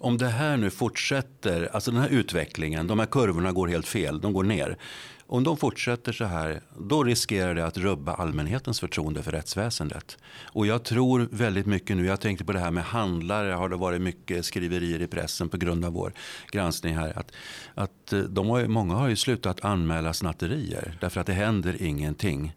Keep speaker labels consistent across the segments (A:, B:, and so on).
A: om det här nu fortsätter, alltså den här utvecklingen, de här kurvorna går helt fel, de går ner. Om de fortsätter så här, då riskerar det att rubba allmänhetens förtroende för rättsväsendet. Och jag tror väldigt mycket nu, jag tänkte på det här med handlare, har det varit mycket skriverier i pressen på grund av vår granskning här. Att, att eh, de har, många har ju slutat anmäla snatterier därför att det händer ingenting.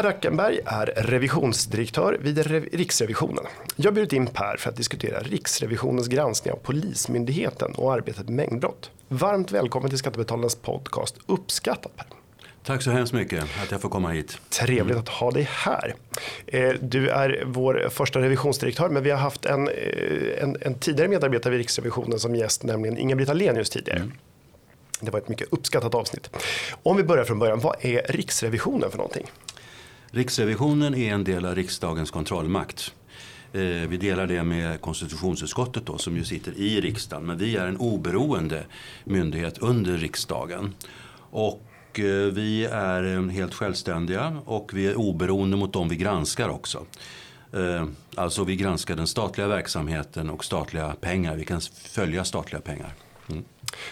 B: Per Rackenberg är revisionsdirektör vid Riksrevisionen. Jag har bjudit in Per för att diskutera Riksrevisionens granskning av Polismyndigheten och arbetet med mängdbrott. Varmt välkommen till Skattebetalarnas podcast Uppskattat Per.
A: Tack så hemskt mycket att jag får komma hit.
B: Trevligt att ha dig här. Eh, du är vår första revisionsdirektör men vi har haft en, eh, en, en tidigare medarbetare vid Riksrevisionen som gäst, nämligen Inga-Britt Ahlenius tidigare. Mm. Det var ett mycket uppskattat avsnitt. Om vi börjar från början, vad är Riksrevisionen för någonting?
A: Riksrevisionen är en del av riksdagens kontrollmakt. Eh, vi delar det med konstitutionsutskottet då, som ju sitter i riksdagen. Men vi är en oberoende myndighet under riksdagen. Och eh, vi är eh, helt självständiga och vi är oberoende mot dem vi granskar också. Alltså vi granskar den statliga verksamheten och statliga pengar. Vi kan följa statliga pengar.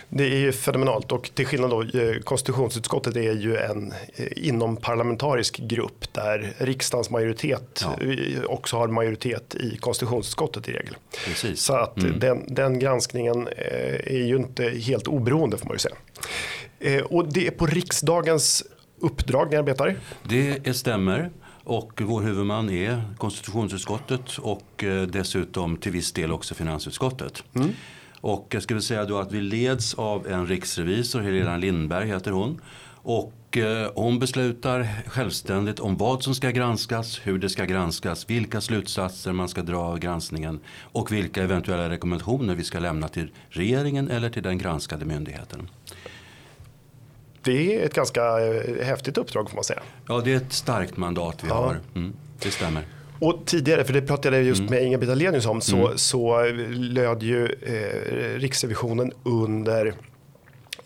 B: Det är ju fenomenalt och till skillnad då eh, konstitutionsutskottet är ju en eh, inomparlamentarisk grupp där riksdagens majoritet ja. Eh, också har majoritet i konstitutionsutskottet i regel.
A: Precis.
B: Så att mm. den, den granskningen är ju inte helt oberoende får man ju säga. Och det är på riksdagens uppdrag ni arbetar?
A: Det stämmer. Och vår huvudman är konstitutionsutskottet och dessutom till viss del också finansutskottet. Mm. Och jag skulle säga då att vi leds av en riksrevisor, Helena Lindberg heter hon. Och eh, hon beslutar självständigt om vad som ska granskas, hur det ska granskas, vilka slutsatser man ska dra av granskningen och vilka eventuella rekommendationer vi ska lämna till regeringen eller till den granskade myndigheten.
B: Det är ett ganska eh, häftigt uppdrag får man säga.
A: Ja, det är ett starkt mandat vi ja. har. Mm, det stämmer.
B: Och tidigare, för det pratade jag just mm. med Inga-Britt Ahlenius om, så, mm. så löd ju eh, Riksrevisionen under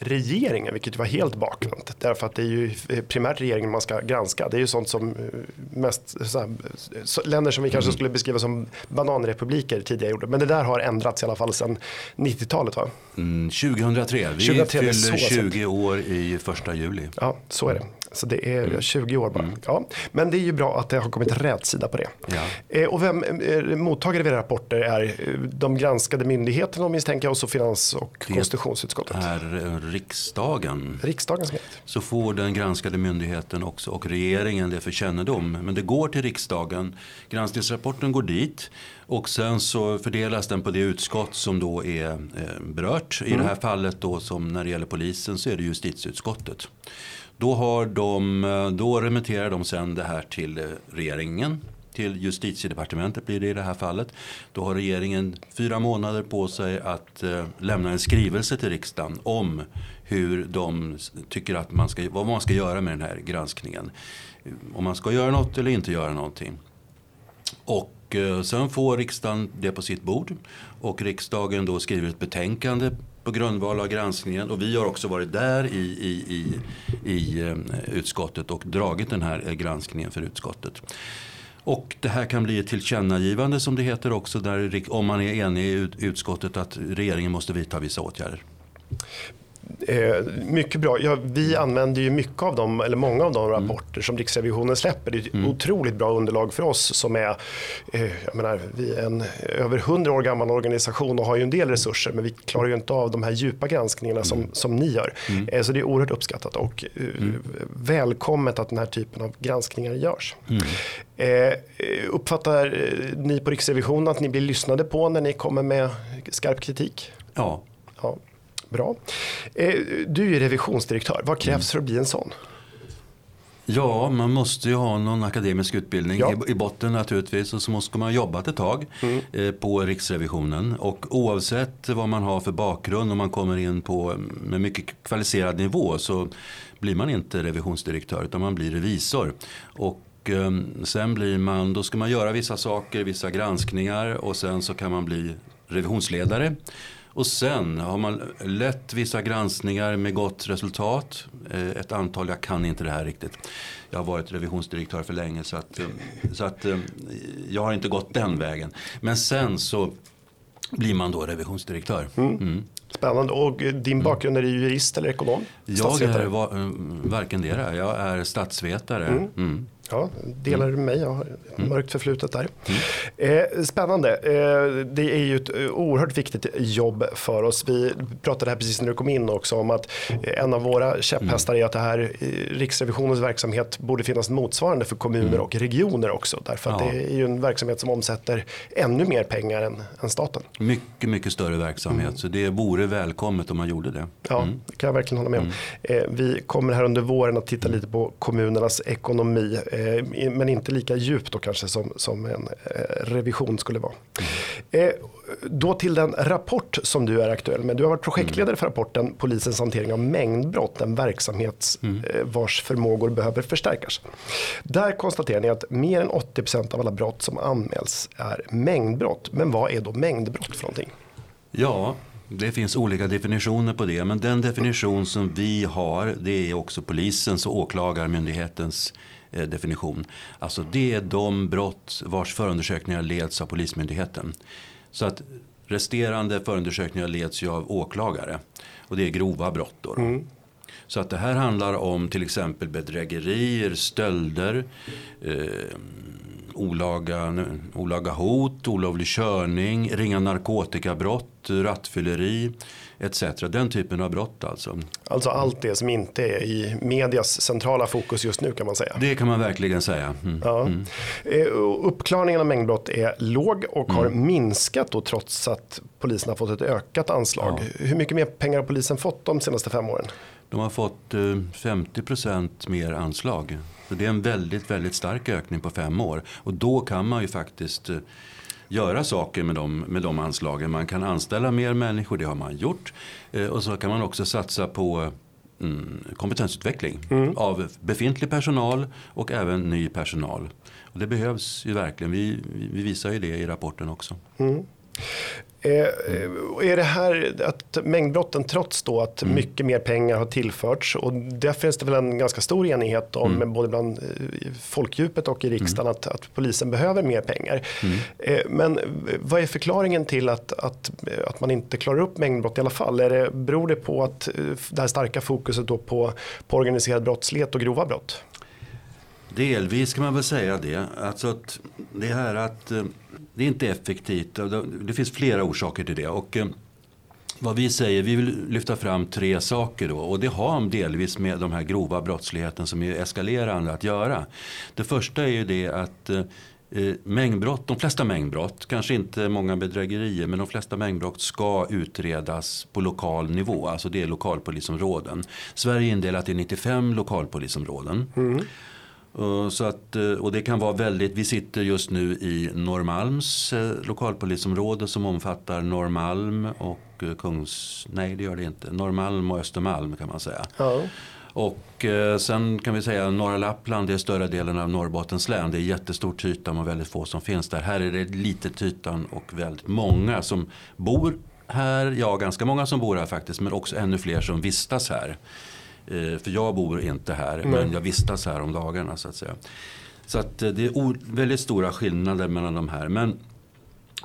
B: regeringen, vilket var helt bakvänt. Därför att det är ju primärt regeringen man ska granska. Det är ju sånt som eh, mest, här, så, länder som vi kanske mm. skulle beskriva som bananrepubliker tidigare gjorde. Men det där har ändrats i alla fall sedan 90-talet va?
A: Mm, 2003, vi 2003, fyller 20 år i första juli.
B: Ja, så är det. Så det är mm. 20 år bara. Mm. Ja. Men det är ju bra att det har kommit rätt sida på det. Ja. Eh, och vem eh, mottagare av era rapporter är eh, de granskade myndigheterna misstänker jag och så finans och det konstitutionsutskottet.
A: Det är riksdagen.
B: Riksdagen som
A: Så får den granskade myndigheten också och regeringen det för kännedom. Men det går till riksdagen. Granskningsrapporten går dit. Och sen så fördelas den på det utskott som då är berört. I mm. det här fallet då som när det gäller polisen så är det justitieutskottet. Då, har de, eh, då remitterar de sen det här till eh, regeringen till justitiedepartementet blir det i det här fallet. Då har regeringen fyra månader på sig att eh, lämna en skrivelse till riksdagen om hur de tycker att man ska, vad man ska göra med den här granskningen. Om man ska göra något eller inte göra någonting. Och sen får riksdagen det på sitt bord och riksdagen då skriver ett betänkande på grundval av granskningen. Och vi har också varit där i, i, i, i eh, utskottet och dragit den här eh, granskningen för utskottet. Och det här kan bli ett tillkännagivande som det heter också där, om man är enig i utskottet att regeringen måste vidta vissa åtgärder.
B: Eh, mycket bra. Ja, vi använder ju mycket av dem, eller många av de mm. rapporter mm. som Riksrevisionen släpper. Det är ett mm. otroligt bra underlag för oss som är, eh, jag menar, vi är en över hundra år gammal organisation och har ju en del resurser men vi klarar ju inte av de här djupa granskningarna mm. som, som ni gör. Mm. Eh, så det är oerhört uppskattat och mm. välkommet att den här typen av granskningar görs. Eh, uppfattar ni på Riksrevisionen att ni blir lyssnade på när ni kommer med skarp kritik?
A: Ja.
B: ja. Bra. Eh, du är revisionsdirektör. Vad krävs för att bli en sån?
A: Ja, man måste ju ha någon akademisk utbildning ja. i, botten naturligtvis och så måste man ha jobbat ett tag mm. Eh, på Riksrevisionen. Och oavsett vad man har för bakgrund om man kommer in på med mycket kvalificerad nivå så blir man inte revisionsdirektör utan man blir revisor. Och ehm, sen blir man, då ska man göra vissa saker, vissa granskningar och sen så kan man bli revisionsledare. Och sen har man lett vissa granskningar med gott resultat. Eh, ett antal, jag kan inte det här riktigt. Jag har varit revisionsdirektör för länge så att, eh, så att eh, jag har inte gått den vägen. Men sen så blir man då revisionsdirektör. Mm.
B: Mm. Spännande. Och din bakgrund, är du jurist eller ekonom?
A: Jag är varken det. Jag är statsvetare. Mm.
B: Mm. Ja, delar du mig? Jag har mm. mörkt förflutet där. Mm. Eh, spännande. Eh, det är ju ett eh, oerhört viktigt jobb för oss. Vi pratade här precis när du kom in också om att en av våra käpphästar är att det här Riksrevisionens verksamhet borde finnas motsvarande för kommuner mm. och regioner också. Därför att ja. det är ju en verksamhet som omsätter ännu mer pengar än, än staten.
A: Mycket, mycket större verksamhet. Mm. Så det vore välkommet om man gjorde det.
B: Ja, mm. det kan jag verkligen hålla med om. Mm. Vi kommer här under våren att titta lite på kommunernas ekonomi. Eh, men inte lika djupt då kanske som, som en eh, revision skulle vara. Mm. Då till den rapport som du är aktuell med. Du har varit projektledare för rapporten Polisens hantering av mängdbrott, en verksamhet mm. vars förmågor behöver förstärkas. Där konstaterar ni att mer än 80% av alla brott som anmäls är mängdbrott. Men vad är då mängdbrott för någonting?
A: Ja, det finns olika definitioner på det, men den definition som vi har det är också polisens och åklagarmyndighetens Eh, definition. Alltså det är de brott vars förundersökningar leds av Polismyndigheten. Så att resterande förundersökningar leds ju av åklagare. Och det är grova brott då. då. Mm. Så att det här handlar om till exempel bedrägerier, stölder, eh, olaga, olaga hot, olovlig körning, ringa narkotikabrott, rattfylleri etc. Den typen av brott alltså.
B: Alltså allt det som inte är i medias centrala fokus just nu kan man säga.
A: Det kan man verkligen säga. Mm. Ja. Mm.
B: Eh, uppklarningen av mängdbrott är låg och mm. har minskat då trots att polisen har fått ett ökat anslag. Ja. Hur mycket mer pengar har polisen fått de senaste fem åren?
A: De har fått 50 eh, mer anslag. Så det är en väldigt, väldigt stark ökning på fem år. Och då kan man ju faktiskt eh, göra saker med de, med de anslagen. Man kan anställa mer människor, det har man gjort. Eh, och så kan man också satsa på mm, kompetensutveckling mm. av befintlig personal och även ny personal. Och det behövs ju verkligen. Vi, vi visar ju det i rapporten också. Mm.
B: Eh, är det här att mängdbrotten trots då att mm. mycket mer pengar har tillförts och där finns det väl en ganska stor enighet om mm. både bland eh, folkdjupet och i mm. riksdagen mm. att, att, polisen behöver mer pengar. Mm. Eh, men vad är förklaringen till att, att, att man inte klarar upp mängdbrott i alla fall? Är det, beror det på att det här starka fokuset då på, på organiserad brottslighet och grova brott?
A: Delvis kan man väl säga det. Alltså att det här att det är inte effektivt. Det finns flera orsaker till det. Och, eh, vad vi säger, vi vill lyfta fram tre saker då och det har delvis med de här grova brottsligheten som är eskalerande att göra. Det första är ju det att eh, eh mängdbrott, de flesta mängdbrott, kanske inte många bedrägerier, men de flesta mängdbrott ska utredas på lokal nivå, alltså det är lokalpolisområden. Sverige är indelat i 95 lokalpolisområden. Mm. Eh, så att, eh, och det kan vara väldigt, vi sitter just nu i Norrmalms eh, lokalpolisområde som omfattar Norrmalm och Kungs... Nej det gör det inte. Norrmalm och Östermalm kan man säga. Ja. Och sen kan vi säga norra Lappland det är större delen av Norrbottens län. Det är jättestort ytan och väldigt få som finns där. Här är det litet ytan och väldigt många som bor här. Ja, ganska många som bor här faktiskt. Men också ännu fler som vistas här. Eh, för jag bor inte här, mm. men jag vistas här om dagarna så att säga. Så att eh, det är väldigt stora skillnader mellan de här. Men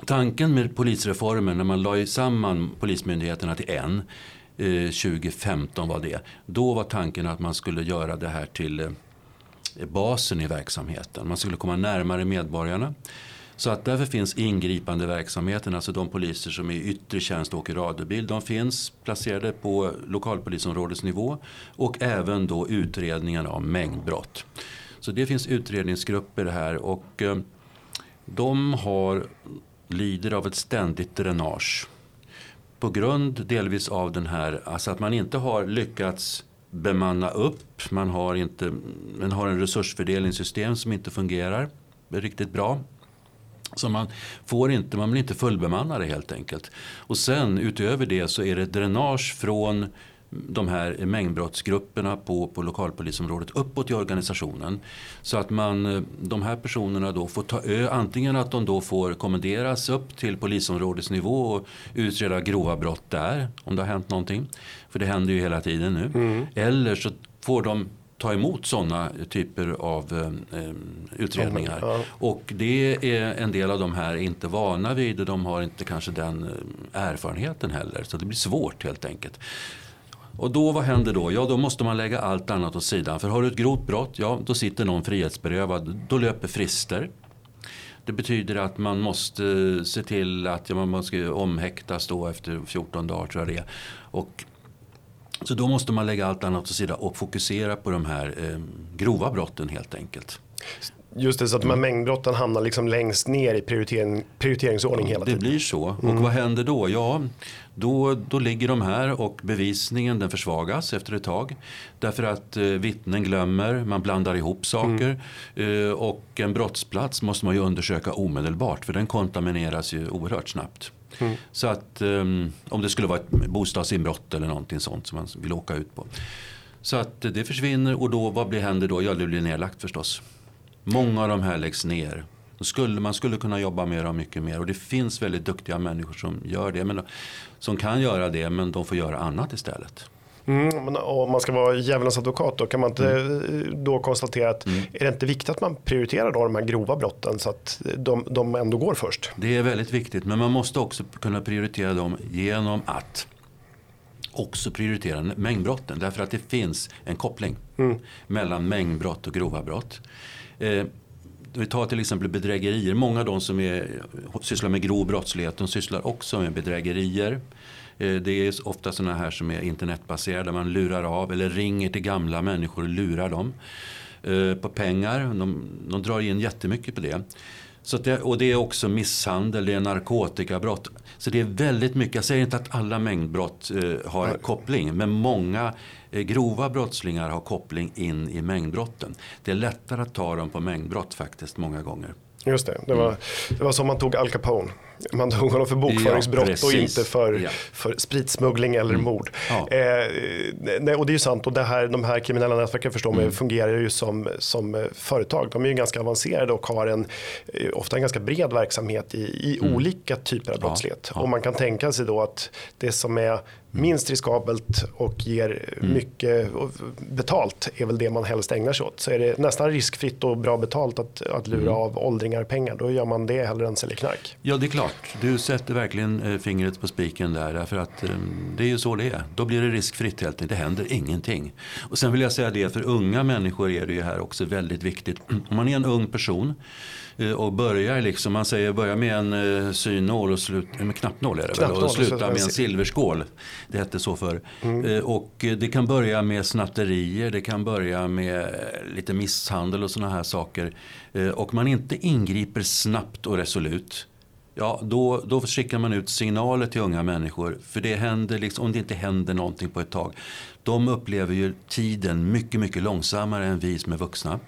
A: tanken med polisreformen när man la samman polismyndigheterna till en, 2015 eh, var det. Då var tanken att man skulle göra det här till basen i verksamheten. Man skulle komma närmare medborgarna. Så att därför finns ingripande verksamheten, alltså de poliser som är i yttre tjänst och åker radiobil, de finns placerade på lokalpolisområdesnivå och även då utredningarna av mängdbrott. Så det finns utredningsgrupper här och eh, de har, lider av ett ständigt dränage. På grund delvis av den här, alltså att man inte har lyckats bemanna upp, man har, inte, man har en resursfördelningssystem som inte fungerar riktigt bra. Så man, får inte, man blir inte fullbemannade helt enkelt. Och sen utöver det så är det dränage från de här mängdbrottsgrupperna på, på lokalpolisområdet uppåt i organisationen. Så att man, eh, de här personerna då får ta ö, antingen att de då får kommenderas upp till polisområdesnivå och utreda grova brott där, om det har hänt någonting. För det händer ju hela tiden nu. Mm. Eller så får de ta emot sådana typer av eh, utredningar. Ja. Och det är en del av de här inte vana vid och de har inte kanske den eh, erfarenheten heller. Så det blir svårt helt enkelt. Och då, vad händer då? Ja, då måste man lägga allt annat åt sidan. För har du ett grovt brott, ja, då sitter någon frihetsberövad. Då löper frister. Det betyder att man måste se till att ja, man ska omhäktas då efter 14 dagar tror jag det är. Och så då måste man lägga allt annat åt sidan och fokusera på de här eh, grova brotten helt enkelt.
B: Just det, så att de här mängdbrotten hamnar liksom längst ner i prioritering, prioriteringsordning hela tiden.
A: Det blir så. Mm. Och vad händer då? Ja, då, då ligger de här och bevisningen den försvagas efter ett tag. Därför att eh, vittnen glömmer, man blandar ihop saker. Mm. Eh, och en brottsplats måste man ju undersöka omedelbart för den kontamineras ju oerhört snabbt. Mm. Så att um, om det skulle vara ett bostadsinbrott eller någonting sånt som man vill åka ut på. Så att det försvinner och då, vad blir, händer då? Ja, det blir nedlagt förstås. Många av de här läggs ner. Skulle, man skulle kunna jobba med dem mycket mer och det finns väldigt duktiga människor som gör det. Men, som kan göra det men de får göra annat istället.
B: Mm, om man ska vara djävulens advokat då kan man inte mm. då konstatera att mm. är det inte viktigt att man prioriterar då de här grova brotten så att de, de ändå går först?
A: Det är väldigt viktigt men man måste också kunna prioritera dem genom att också prioritera mängdbrotten därför att det finns en koppling mm. mellan mängdbrott och grova brott. Eh, vi tar till exempel bedrägerier. Många av de som är, sysslar med grov brottslighet de sysslar också med bedrägerier. Eh, det är ofta sådana här som är internetbaserade. Man lurar av eller ringer till gamla människor och lurar dem eh, på pengar. De, de drar in jättemycket på det. Så det, och det är också misshandel, det är narkotikabrott. Så det är väldigt mycket, jag säger inte att alla mängdbrott eh, har Nej. koppling, men många eh, grova brottslingar har koppling in i mängdbrotten. Det är lättare att ta dem på mängdbrott faktiskt många gånger.
B: Just det, det var, det var som man tog Al Capone. Man tog honom för bokföringsbrott ja, och inte för, ja. för spritsmuggling eller mm. mord. Ja. Eh, nej, och det är ju sant och det här, de här kriminella nätverken förstår mm. fungerar ju som, som eh, företag. De är ju ganska avancerade och har en, eh, ofta en ganska bred verksamhet i, i mm. olika typer av brottslighet. Och man kan tänka sig då att det som är minst riskabelt och ger mm. mycket betalt är väl det man helst ägnar sig åt. Så är det nästan riskfritt och bra betalt att, att lura mm. av åldringar pengar, då gör man det hellre än säljer knark.
A: Ja, det är klart. Du sätter verkligen eh, fingret på spiken där, därför att ehm, det är ju så det är. Då blir det riskfritt helt enkelt, det händer ingenting. Och sen vill jag säga det, för unga människor är det ju här också väldigt viktigt. Om man är en ung person Eh, och börjar liksom, man säger börja med en eh, synnål och sluta med knappnål är det väl, och sluta med en silverskål. Det hette så för. Mm. Eh, och det kan börja med snatterier, det kan börja med lite misshandel och sådana här saker. Och man inte ingriper snabbt och resolut. Ja, då, då skickar man ut signaler till unga människor. För det händer liksom, om det inte händer någonting på ett tag. De upplever ju tiden mycket, mycket långsammare än vi som är vuxna.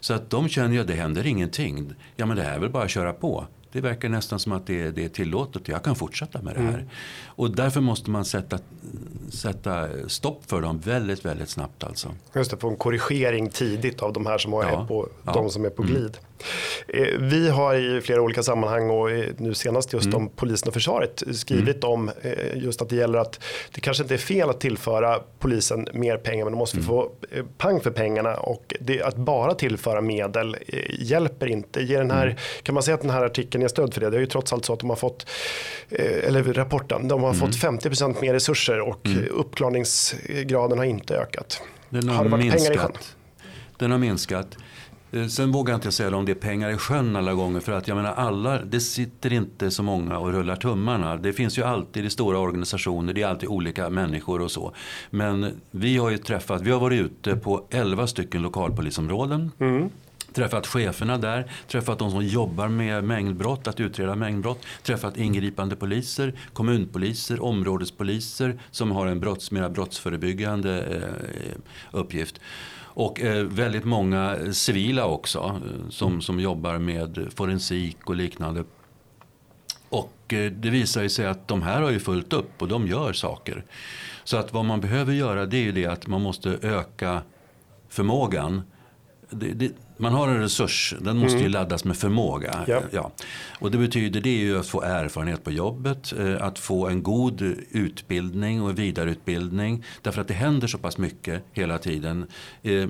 A: Så att de känner ju att det händer ingenting. Ja men det här är väl bara att köra på. Det verkar nästan som att det det är tillåtet. Jag kan fortsätta med det här. Mm. Och därför måste man sätta, sätta stopp för dem väldigt, väldigt snabbt. Alltså.
B: Just det, få en korrigering tidigt av de här som, har ja, på, ja. de som är på glid. Mm. Eh, vi har i flera olika sammanhang och nu senast just mm. om polisen och försvaret skrivit mm. om eh, just att det gäller att det kanske inte är fel att tillföra polisen mer pengar men de måste mm. få eh, pang för pengarna och det, att bara tillföra medel hjälper inte. Ger den här, mm. Kan man säga att den här artikeln ger stöd för det? Det är ju trots allt så att de har fått, eller rapporten, de har fått 50 mm. mer resurser och mm. uppklarningsgraden har inte ökat.
A: Den har, har det varit minskat. pengar i sjön? Den har minskat. Eh, sen vågar jag inte säga om det är pengar i sjön alla gånger. För att jag menar alla, det sitter inte så många och rullar tummarna. Det finns ju alltid i stora organisationer, det är alltid olika människor och så. Men vi har ju träffat, vi har varit ute på 11 stycken lokalpolisområden. Mm träffat cheferna där, träffat de som jobbar med mängdbrott, att utreda mängdbrott, träffat ingripande poliser, kommunpoliser, områdespoliser som har en brotts, mera brottsförebyggande eh, uppgift. Och eh, väldigt många civila också eh, som, som jobbar med forensik och liknande. Och Och eh, det visar sig att de här har ju fullt upp och de gör saker. Så att vad man behöver göra det är ju det att man måste öka förmågan. Det, det, man har en resurs, den måste mm. ju laddas med förmåga.
B: Ja.
A: Ja. Och det betyder det är ju att få erfarenhet på jobbet, eh, att få en god utbildning och vidareutbildning. Därför att det händer så pass mycket hela tiden. Eh,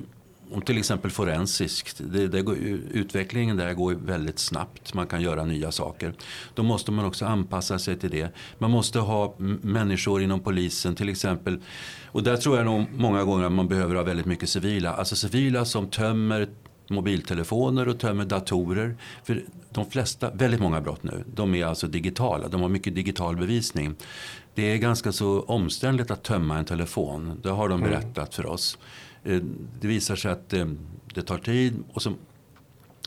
A: om till exempel forensiskt, det, det går, utvecklingen där går väldigt snabbt. Man kan göra nya saker. Då måste man också anpassa sig till det. Man måste ha människor inom polisen till exempel. Och där tror jag nog många gånger att man behöver ha väldigt mycket civila. Alltså civila som tömmer mobiltelefoner och tömmer datorer. För de flesta, väldigt många brott nu, de är alltså digitala. De har mycket digital bevisning. Det är ganska så omständligt att tömma en telefon. Det har de mm. berättat för oss. Eh, det visar sig att eh, det tar tid och så,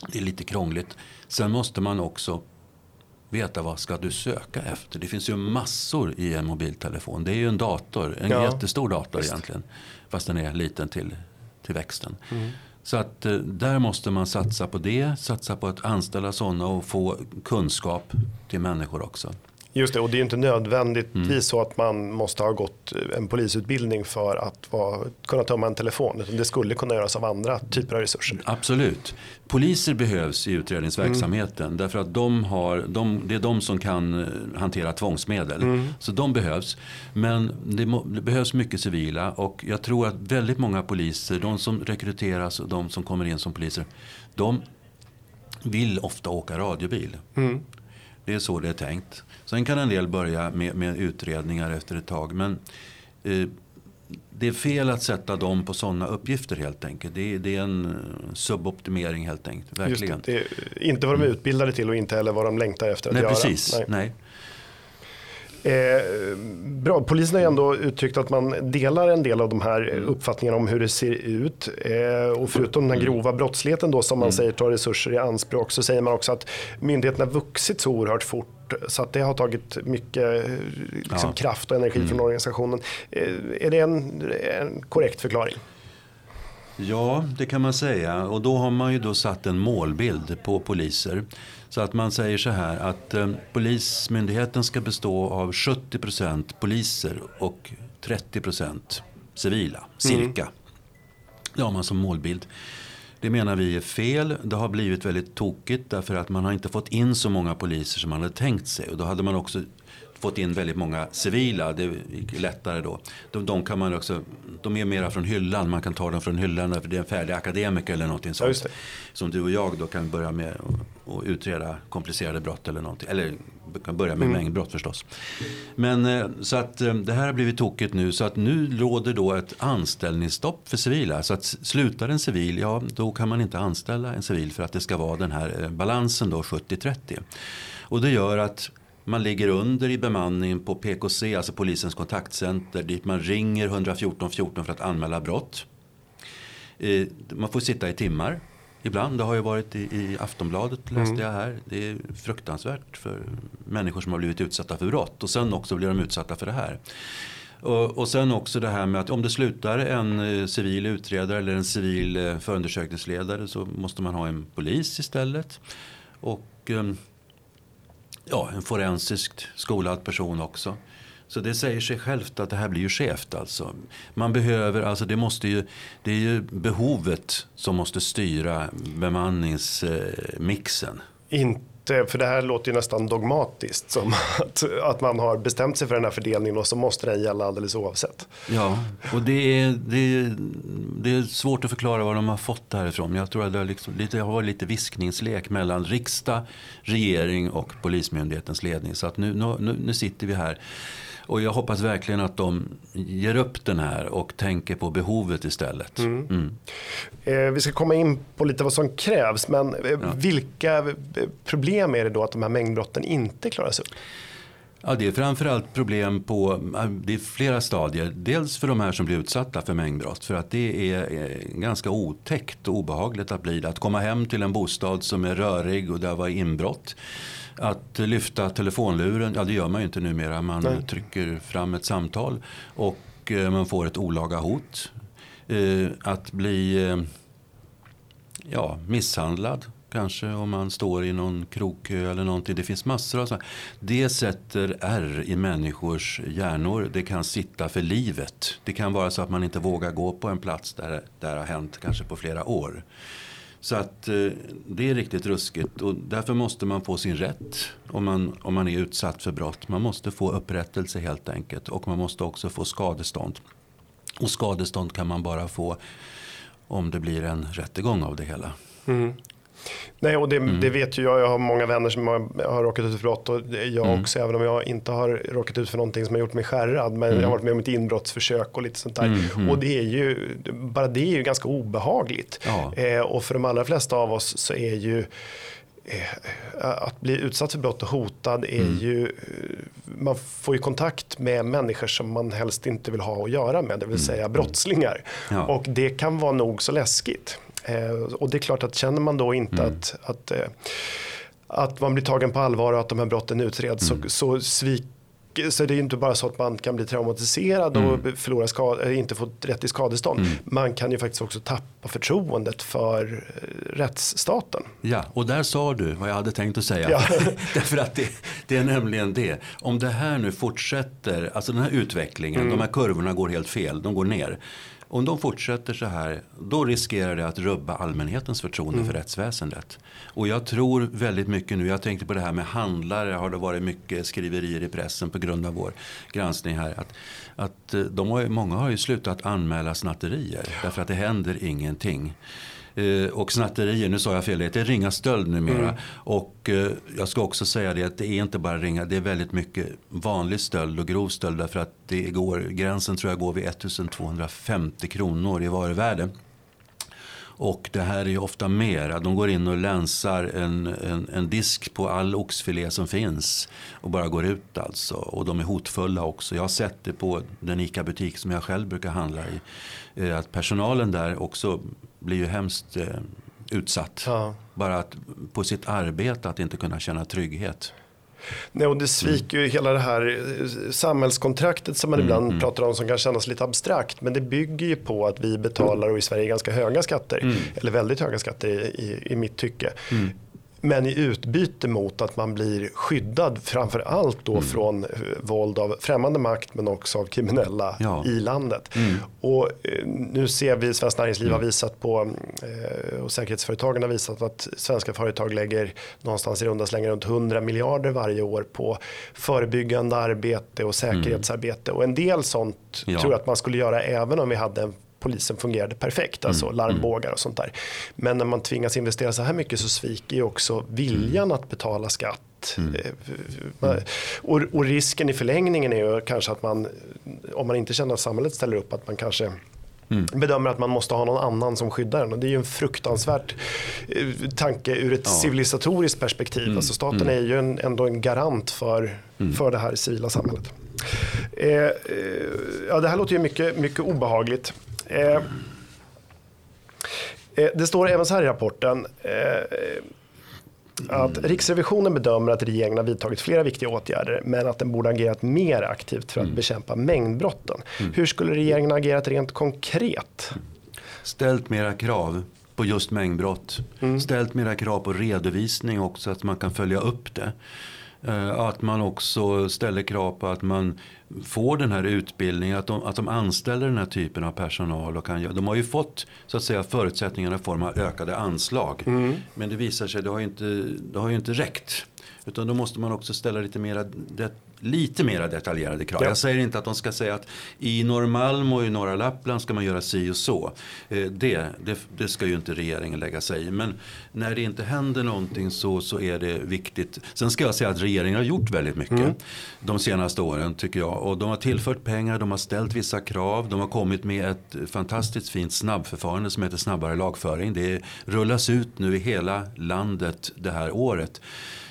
A: det är lite krångligt. Sen måste man också veta vad ska du söka efter. Det finns ju massor i en mobiltelefon. Det är ju en dator, en ja, jättestor dator just. egentligen. Fast den är liten till, till växten. Mm. Så att eh, där måste man satsa på det, satsa på att anställa sådana och få kunskap till människor också.
B: Just det, och det är inte nödvändigtvis mm. så att man måste ha gått en polisutbildning för att vara, kunna tömma en telefon. Utan det skulle kunna göras av andra typer av resurser.
A: Absolut. Poliser behövs i utredningsverksamheten mm. därför att de har, de, det är de som kan eh, hantera tvångsmedel. Mm. Så de behövs. Men det, må, det, behövs mycket civila och jag tror att väldigt många poliser, de som rekryteras och de som kommer in som poliser, de vill ofta åka radiobil. Mm. Det är så det är tänkt. Sen kan en del börja med, med utredningar efter ett tag. Men eh, det är fel att sätta dem på sådana uppgifter helt enkelt. Det är, det är en eh, suboptimering helt enkelt. Verkligen.
B: Det, det, inte vad de är utbildade till och inte heller vad de längtar efter att
A: Nej,
B: göra.
A: Precis. Nej. Nej.
B: Eh, bra, polisen har ändå uttryckt att man delar en del av de här mm. uppfattningarna om hur det ser ut. Eh, och förutom den här mm. grova brottsligheten då som man mm. säger tar resurser i anspråk så säger man också att myndigheterna vuxit så oerhört fort så att det har tagit mycket liksom, ja. kraft och energi mm. från organisationen. Eh, är det en, en korrekt förklaring?
A: Ja, det kan man säga. Och då har man ju då satt en målbild på poliser. Så att man säger så här att eh, Polismyndigheten ska bestå av 70% poliser och 30% civila, cirka. Mm. Det har man som målbild. Det menar vi är fel. Det har blivit väldigt tokigt därför att man har inte fått in så många poliser som man hade tänkt sig. Och då hade man också fått in väldigt många civila. Det är lättare då. De, de, kan man också, de är mera från hyllan. Man kan ta dem från hyllan för det är en färdig akademiker eller någonting sånt. Ja, som du och jag då kan börja med att utreda komplicerade brott eller någonting. Eller kan börja med mm. mängdbrott förstås. Men eh, så att eh, det här har blivit tokigt nu. Så att nu råder då ett anställningsstopp för civila. Så att slutar en civil, ja då kan man inte anställa en civil för att det ska vara den här eh, balansen då 70-30. Och det gör att man ligger under i bemanning på PKC, alltså polisens kontaktcenter, dit man ringer 114 14 för att anmäla brott. Eh, man får sitta i timmar ibland. Det har ju varit i, i Aftonbladet läste mm. jag här. Det är fruktansvärt för människor som har blivit utsatta för brott. Och sen också blir de utsatta för det här. Och, och sen också det här med att om det slutar en eh, civil utredare eller en civil eh, förundersökningsledare så måste man ha en polis istället. Och... Ja, en forensiskt skolad person också. Så det säger sig självt att det här blir ju skevt alltså. Man behöver, alltså det måste ju, det är ju behovet som måste styra bemanningsmixen.
B: Inte Eh, Eh, för det här låter ju nästan dogmatiskt som att, att man har bestämt sig för den här fördelningen och så måste den gälla alldeles oavsett.
A: Ja, och det är, det är, det är svårt att förklara var de har fått det här ifrån. Jag tror att det har, liksom, lite, har varit lite viskningslek mellan riksdag, regering och Polismyndighetens ledning. Så att nu, nu, nu sitter vi här och jag hoppas verkligen att de ger upp den här och tänker på behovet istället. Mm. Mm.
B: Eh, vi ska komma in på lite vad som krävs, men eh, ja. vilka problem är det då att de här mängdbrotten inte klaras upp?
A: Ja, det är framförallt problem på det är flera stadier. Dels för de här som blir utsatta för mängdbrott. För att det är ganska otäckt och obehagligt att bli det. Att komma hem till en bostad som är rörig och där var inbrott. Att lyfta telefonluren, ja det gör man ju inte numera. Man Nej. trycker fram ett samtal och eh, man får ett olaga hot. Eh, att bli eh, ja, misshandlad kanske om man står i någon krokö eller någonting. Det finns massor av sådana. Det sätter ärr i människors hjärnor. Det kan sitta för livet. Det kan vara så att man inte vågar gå på en plats där det har hänt kanske på flera år. Så att eh, det är riktigt ruskigt och därför måste man få sin rätt om man, om man är utsatt för brott. Man måste få upprättelse helt enkelt och man måste också få skadestånd. Och skadestånd kan man bara få om det blir en rättegång av det hela. Mm.
B: Nej, och det, mm. det, vet ju jag. Jag har många vänner som har, har råkat ut för brott och jag mm. också, även om jag inte har råkat ut för någonting som har gjort mig skärrad. Men mm. jag har varit med om ett inbrottsförsök och lite sånt där. Mm, mm. Och det är ju, bara det är ju ganska obehagligt. Ja. Eh, och för de allra flesta av oss så är ju eh, att bli utsatt för brott och hotad är mm. ju, man får ju kontakt med människor som man helst inte vill ha att göra med, det vill säga brottslingar. Ja. Och det kan vara nog så läskigt. Eh, och det är klart att känner man då inte mm. att, att, eh, att man blir tagen på allvar och att de här brotten utreds mm. så, så svik så det är inte bara så att man kan bli traumatiserad mm. och förlora eh, inte få rätt i skadestånd. Mm. Man kan ju faktiskt också tappa förtroendet för rättsstaten.
A: Ja, och där sa du vad jag hade tänkt att säga. Ja. Därför att det, det, är nämligen det. Om det här nu fortsätter, alltså den här utvecklingen, mm. de här kurvorna går helt fel, de går ner. Om de fortsätter så här, då riskerar det att rubba allmänhetens förtroende mm. för rättsväsendet. Och jag tror väldigt mycket nu, jag tänkte på det här med handlare, har det varit mycket skriverier i pressen på grund av vår granskning här. Att, att eh, de har, många har ju slutat anmäla snatterier därför att det händer ingenting. Eh, och snatterier, nu sa jag fel, det är ringa stöld numera. Mm. Och eh, jag ska också säga det att det är inte bara ringa, det är väldigt mycket vanlig stöld och grov stöld. Därför att det går, gränsen tror jag går vid 1250 kronor i varuvärde. Och det här är ju ofta mer. De går in och länsar en, en, en, disk på all oxfilé som finns och bara går ut alltså. Och de är hotfulla också. Jag har sett det på den ICA-butik som jag själv brukar handla i. Eh, att personalen där också blir ju hemskt eh, utsatt. Ja. Bara att, på sitt arbete att inte kunna känna trygghet.
B: Nej, och det sviker ju hela det här eh, samhällskontraktet som man mm, ibland mm. pratar om som kan kännas lite abstrakt. Men det bygger ju på att vi betalar och i Sverige ganska höga skatter. Mm. Eller väldigt höga skatter i, i, i mitt tycke. Mm. Men i utbyte mot att man blir skyddad framför allt då mm. från eh, våld av främmande makt men också av kriminella ja. i landet. Mm. Och eh, nu ser vi, Svenskt Näringsliv mm. har visat på eh, och säkerhetsföretagen har visat att svenska företag lägger någonstans i runda slängar runt 100 miljarder varje år på förebyggande arbete och säkerhetsarbete. Och en del sånt ja. tror jag att man skulle göra även om vi hade en polisen fungerade perfekt, alltså mm. larmbågar och sånt där. Men när man tvingas investera så här mycket så sviker ju också viljan att betala skatt. Mm. Eh, och, och, risken i förlängningen är ju kanske att man, om man inte känner att samhället ställer upp, att man kanske Mm. bedömer att man måste ha någon annan som skyddar en. Och det är ju en fruktansvärt eh, tanke ur ett ja. civilisatoriskt perspektiv. Mm. Alltså staten mm. är ju en, ändå en garant för, mm. för det här civila samhället. Eh, eh, ja, det här låter ju mycket, mycket obehagligt. Eh, eh, det står även så här i rapporten eh, att Riksrevisionen bedömer att regeringen har vidtagit flera viktiga åtgärder men att den borde agerat mer aktivt för att mm. bekämpa mängdbrotten. Mm. Hur skulle regeringen ha agerat rent konkret?
A: Ställt mera krav på just mängdbrott. Mm. Ställt mera krav på redovisning också, att man kan följa upp det. Att man också ställer krav på att man får den här utbildningen, att de, att de anställer den här typen av personal. Och kan, de har ju fått så att säga, förutsättningarna i form av ökade anslag. Mm. Men det visar sig, det har ju inte, det har ju inte räckt. Utan då måste man också ställa lite mera lite mer detaljerade krav. Ja. Jag säger inte att de ska säga att i Norrmalm och i norra Lappland ska man göra si och så. Eh, det, det, det, ska ju inte regeringen lägga sig i. Men när det inte händer någonting så, så är det viktigt. Sen ska jag säga att regeringen har gjort väldigt mycket mm. de senaste åren tycker jag. Och de har tillfört pengar, de har ställt vissa krav. De har kommit med ett fantastiskt fint snabbförfarande som heter snabbare lagföring. Det rullas ut nu i hela landet det här året.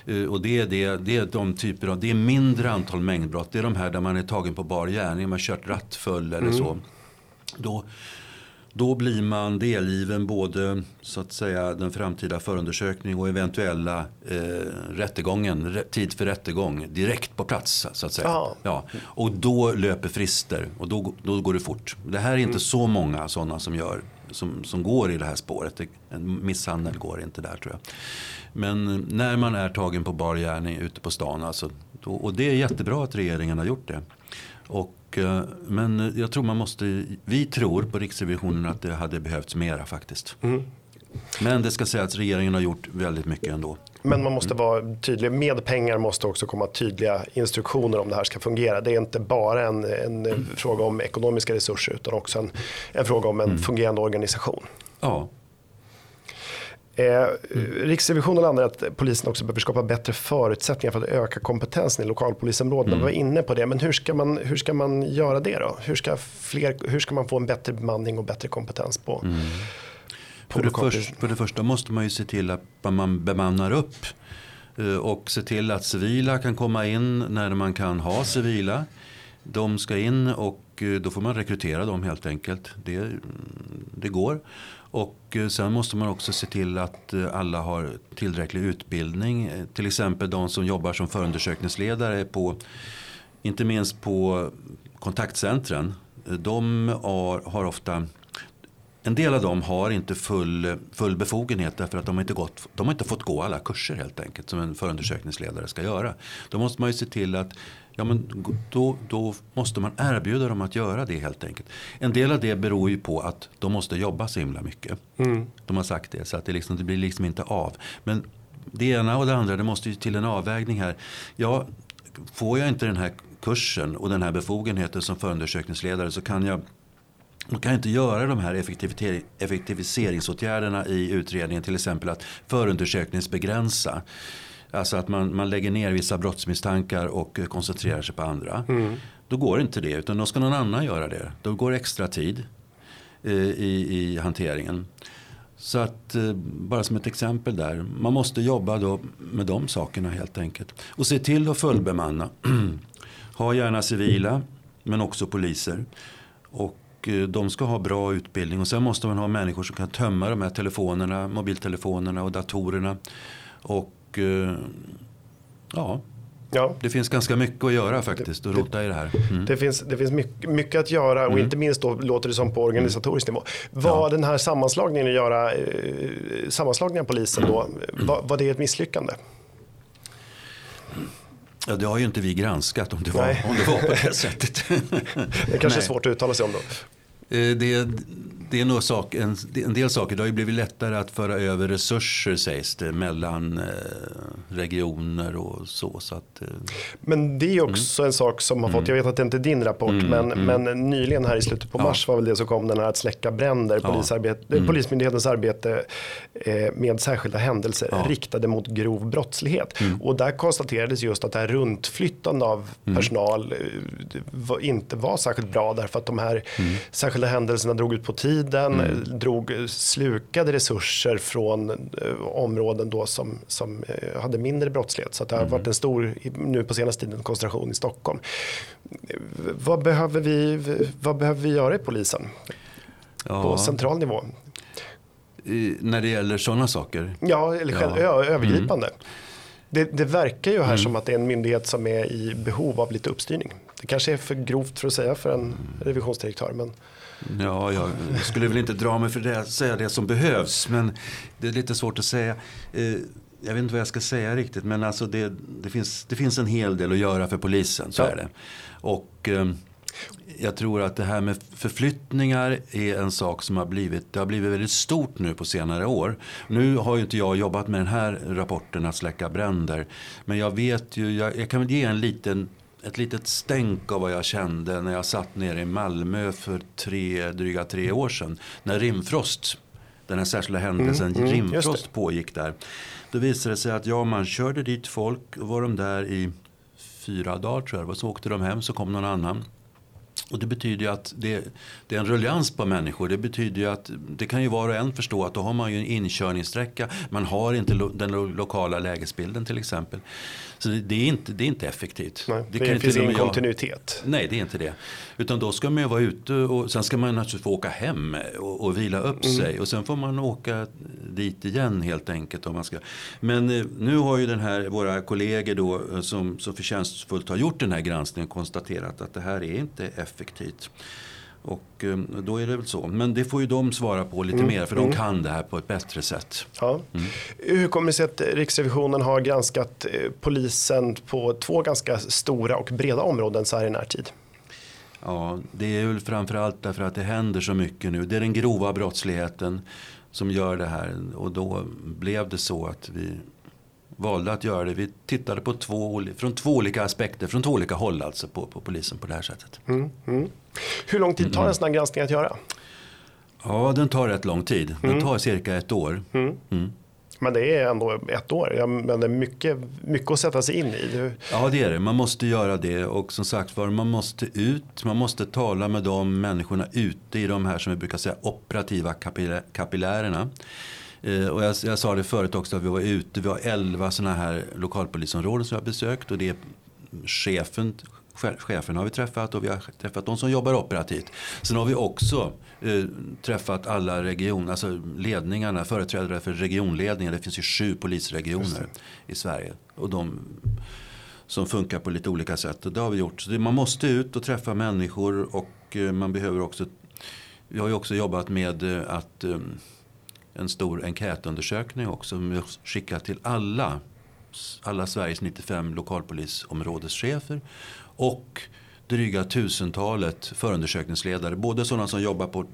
A: Eh, och det är, det, det är de typer av, det är mindre antal mängdbrott. Det är de här där man är tagen på bar gärning, man har kört rattfull eller mm. så. Då, då blir man delgiven både så att säga den framtida förundersökning och eventuella eh, rättegången, tid för rättegång direkt på plats så att säga. Ja. Och då löper frister och då, då går det fort. Det här är inte mm. så många sådana som gör som, som går i det här spåret. En misshandel går inte där tror jag. Men när man är tagen på bar gärning ute på stan. Alltså, och det är jättebra att regeringen har gjort det. Och, eh, men jag tror man måste, vi tror på Riksrevisionen att det hade behövts mera faktiskt. Mm. Men det ska sägas att regeringen har gjort väldigt mycket ändå.
B: Men man måste vara tydlig. Med pengar måste också komma tydliga instruktioner om det här ska fungera. Det är inte bara en, en mm. fråga om ekonomiska resurser utan också en, en fråga om en mm. fungerande organisation.
A: Ja.
B: Eh, Riksrevisionen landar att polisen också behöver skapa bättre förutsättningar för att öka kompetensen i lokalpolisområdena. Mm. Vi var inne på det, men hur ska man, hur ska man göra det då? Hur ska, fler, hur ska man få en bättre bemanning och bättre kompetens på, mm.
A: För det, först, för det första måste man ju se till att man bemannar upp eh, och se till att civila kan komma in när man kan ha civila. De ska in och eh, då får man rekrytera dem helt enkelt. Det, det går. Och eh, sen måste man också se till att alla har tillräcklig utbildning. Till exempel de som jobbar som förundersökningsledare på, inte minst på kontaktcentren. De har, har ofta en del av dem har inte full, full befogenhet därför att de har, inte gått, de har inte fått gå alla kurser helt enkelt som en förundersökningsledare ska göra. Då måste man ju se till att ja, men då, då måste man erbjuda dem att göra det helt enkelt. En del av det beror ju på att de måste jobba så himla mycket. Mm. De har sagt det så att det, liksom, det blir liksom inte av. Men det ena och det andra det måste ju till en avvägning här. Ja, får jag inte den här kursen och den här befogenheten som förundersökningsledare så kan jag man kan inte göra de här effektiviseringsåtgärderna i utredningen. Till exempel att förundersökningsbegränsa. Alltså att man, man lägger ner vissa brottsmisstankar och koncentrerar sig på andra. Mm. Då går inte det utan då ska någon annan göra det. Då går extra tid eh, i, i hanteringen. Så att eh, bara som ett exempel där. Man måste jobba då med de sakerna helt enkelt. Och se till att fullbemanna. ha gärna civila men också poliser. Och Eh, de ska ha bra utbildning. Och sen måste man ha människor som kan tömma de här telefonerna, mobiltelefonerna och datorerna. Och eh, ja, Ja. Det finns ganska mycket att göra faktiskt och rota i det här.
B: Mm. Det finns, det finns mycket, mycket att göra och mm. inte minst då låter det som på organisatorisk nivå. Var ja. den här sammanslagningen att göra, eh, sammanslagningen av polisen då, mm. var, var det ett misslyckande?
A: Ja, det har ju inte vi granskat om det var, om det, var på det sättet.
B: det kanske är svårt att uttala sig om då.
A: Eh, det, det är nog sak, en, en, del saker. Det har ju blivit lättare att föra över resurser sägs det mellan eh, regioner och så. så att, eh.
B: Men det är också mm. en sak som har fått, jag vet att det inte är din rapport, mm, men, mm. men nyligen här i slutet på mars ja. var väl det som kom den här att släcka bränder, ja. mm. Polismyndighetens arbete med särskilda händelser ja. riktade mot grov brottslighet. Mm. Och där konstaterades just att det här runtflyttande av mm. personal inte var särskilt bra därför att de här särskilda händelserna drog ut på tid tiden, mm. drog, slukade resurser från eh, områden då som, som eh, hade mindre brottslighet. Så det har mm. varit en stor, nu på senaste tiden, koncentration i Stockholm. Vad behöver vi, vad behöver vi göra i polisen? Ja. På central nivå?
A: I, när det gäller sådana saker?
B: Ja, eller själv, ja. övergripande. Mm. Det, det, verkar ju här mm. som att det är en myndighet som är i behov av lite uppstyrning. Det kanske är för grovt för att säga för en revisionsdirektör. Men...
A: Ja, jag skulle väl inte dra mig för att säga det som behövs. Men det är lite svårt att säga. Eh, jag vet inte vad jag ska säga riktigt. Men alltså det, det, finns, det finns en hel del att göra för polisen. Så ja. är det. Och ehm, jag tror att det här med förflyttningar är en sak som har blivit, det har blivit väldigt stort nu på senare år. Nu har ju inte jag jobbat med den här rapporten att släcka bränder. Men jag vet ju, jag, jag kan väl ge en liten ett litet stänk av vad jag kände när jag satt nere i Malmö för tre, dryga tre år sedan. När Rimfrost, den här särskilda händelsen mm, mm, Rimfrost pågick där. Då visade det sig att ja, man körde dit folk och var de där i fyra dagar tror jag. Så åkte de hem så kom någon annan. Och det betyder ju att det, det, är en ruljans på människor. Det betyder ju att det kan ju var och en förstå att då har man ju en inkörningssträcka. Man har inte lo, den lo, lokala lägesbilden till exempel. Så det, det, är, inte, det är inte effektivt.
B: Nej, det, det finns ingen kontinuitet.
A: Nej, det är inte det. Utan då ska man ju vara ute och sen ska man naturligtvis få åka hem och, och vila upp mm. sig. Och sen får man åka dit igen helt enkelt. Om man ska. Men eh, nu har ju den här, våra kollegor då eh, som så förtjänstfullt har gjort den här granskningen konstaterat att det här är inte effektivt. Och eh, då är det väl så. Men det får ju de svara på lite mer för de kan det här på ett bättre sätt.
B: Ja. Hur kommer det sig att Riksrevisionen har granskat eh, polisen på två ganska stora och breda områden så här i närtid?
A: Ja, det är väl framförallt därför att det händer så mycket nu. Det är den grova brottsligheten som gör det här. Och då blev det så att vi valde att göra det. Vi tittade på två, från två olika aspekter, från två olika håll alltså på, på polisen på det här sättet.
B: Mm, mm. Hur lång tid tar en sån här granskning att göra?
A: Ja, den tar rätt lång tid. Den tar cirka ett år.
B: Mm. Men det är ändå ett år. Ja, men det är mycket, mycket att sätta sig in i.
A: Ja, det är det. Man måste göra det. Och som sagt var, man måste ut. Man måste tala med de människorna ute i de här som vi brukar säga operativa kapillärerna. Eh, och jag, jag, sa det förut också att vi var ute. Vi har 11 sådana här lokalpolisområden som jag har besökt. Och det är chefen, chefen har vi träffat och vi har träffat de som jobbar operativt. Sen har vi också eh, träffat alla region, alltså ledningarna, företrädare för regionledningar. Det finns ju sju polisregioner i Sverige. Och de som funkar på lite olika sätt. Och det har vi gjort. Så det, man måste ut och träffa människor och eh, man behöver också vi har ju också jobbat med eh, att eh, en stor enkätundersökning också som vi skickat till alla, alla Sveriges 95 lokalpolisområdeschefer och dryga tusentalet förundersökningsledare. Både sådana som jobbar på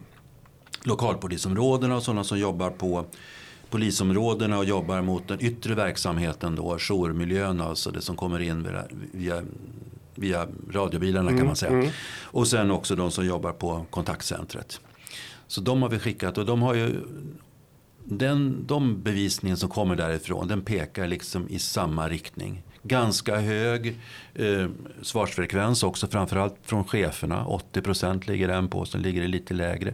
A: lokalpolisområdena och sådana som jobbar på polisområdena och jobbar mot den yttre verksamheten då, jourmiljön, alltså det som kommer in via, via, via radiobilarna kan man säga. Mm, mm. Och sen också de som jobbar på kontaktcentret. Så de har vi skickat och de har ju den, de bevisningen som kommer därifrån den pekar liksom i samma riktning. Ganska hög eh, svarsfrekvens också framförallt från cheferna. 80% ligger den på, sen ligger det lite lägre.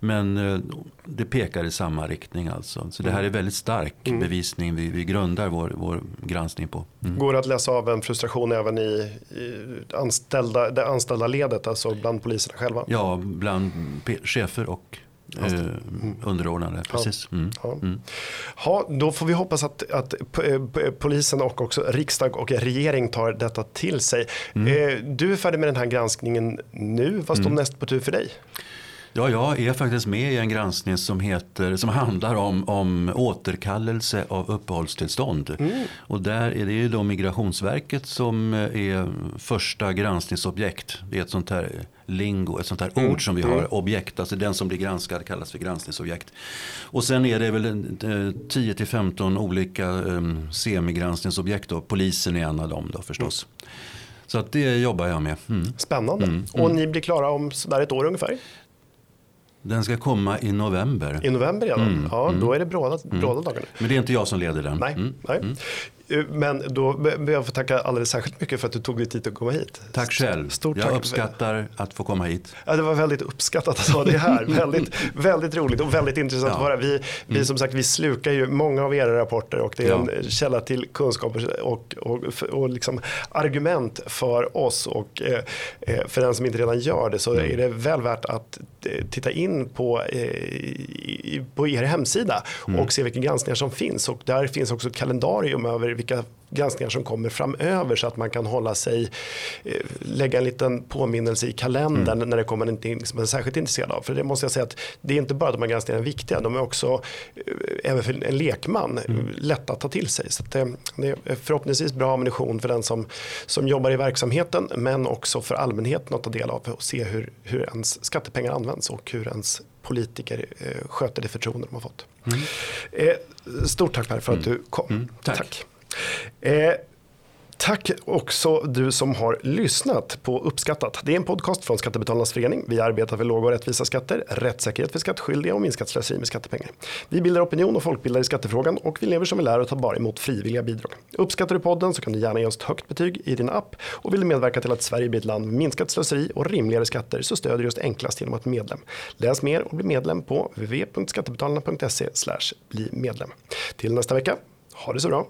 A: Men eh, det pekar i samma riktning alltså. Så det här är väldigt stark mm. bevisning vi, vi grundar vår, vår granskning på.
B: Mm. Går det att läsa av en frustration även i, i anställda, det anställda ledet, alltså bland poliserna själva?
A: Ja, bland chefer och mm. underordnade. Precis.
B: Mm. Ja. Mm. Ja, då får vi hoppas att, att polisen och också riksdag och regering tar detta till sig. Mm. Eh, du är färdig med den här granskningen nu. Vad står mm. näst på tur för dig?
A: Ja, jag är faktiskt med i en granskning som, heter, som handlar om, om återkallelse av uppehållstillstånd. Mm. Och där är det ju då Migrationsverket som är första granskningsobjekt. Det är ett sånt här lingo, ett sånt här mm. ord som vi har, mm. objekt. Alltså den som blir granskad kallas för granskningsobjekt. Och sen är det väl 10 till 15 olika um, semigranskningsobjekt. Då. Polisen är en av dem då förstås. Mm. Så att det jobbar jag med.
B: Mm. Spännande. Mm. Och mm. ni blir klara om sådär ett år ungefär?
A: Den ska komma i november.
B: I november redan? Mm, ja, mm. då är det bråda, bråda dagar nu.
A: Men det är inte jag som leder den.
B: Nej, mm, nej. Eh, men då ber jag få tacka alldeles särskilt mycket för att du tog dig tid att komma hit.
A: Tack själv. Stort jag tack. uppskattar att få komma hit.
B: Ja, det var väldigt uppskattat att ha dig här. väldigt, väldigt roligt och väldigt intressant ja. att höra. Vi, vi mm. som sagt vi slukar ju många av era rapporter och det är ja. en källa till kunskap och, och, och liksom argument för oss. Och eh, eh, för den som inte redan gör det så mm. är det väl värt att titta in på, på er hemsida mm. och se vilka granskningar som finns. Och där finns också ett kalendarium över vilka granskningar som kommer framöver så att man kan hålla sig, eh, lägga en liten påminnelse i kalendern mm. när det kommer någonting som man är särskilt intresserad av. För det måste jag säga att det är inte bara de här granskningarna viktiga, de är också, eh, även för en lekman, mm. lätta att ta till sig. Så det, det, är förhoppningsvis bra ammunition för den som, som jobbar i verksamheten men också för allmänheten att ta del av och se hur, hur ens skattepengar används och hur ens politiker eh, sköter det förtroende de har fått. Mm. Eh, stort tack Per för att mm. du kom.
A: Mm. tack. tack.
B: Eh, Tack också du som har lyssnat på Uppskattat. Det är en podcast från Skattebetalarnas förening. Vi arbetar för låga och rättvisa skatter, rättssäkerhet för skattskyldiga och minskat slöseri med skattepengar. Vi bildar opinion och folkbildar i skattefrågan och vi lever som vi lär och tar bara emot frivilliga bidrag. Uppskattar du podden så kan du gärna ge oss ett högt betyg i din app och vill du medverka till att Sverige blir ett land med minskat slöseri och rimligare skatter så stödjer du oss enklast genom att bli medlem. Läs mer och bli medlem på www.skattebetalarna.se bli medlem. Till nästa vecka, ha det så bra.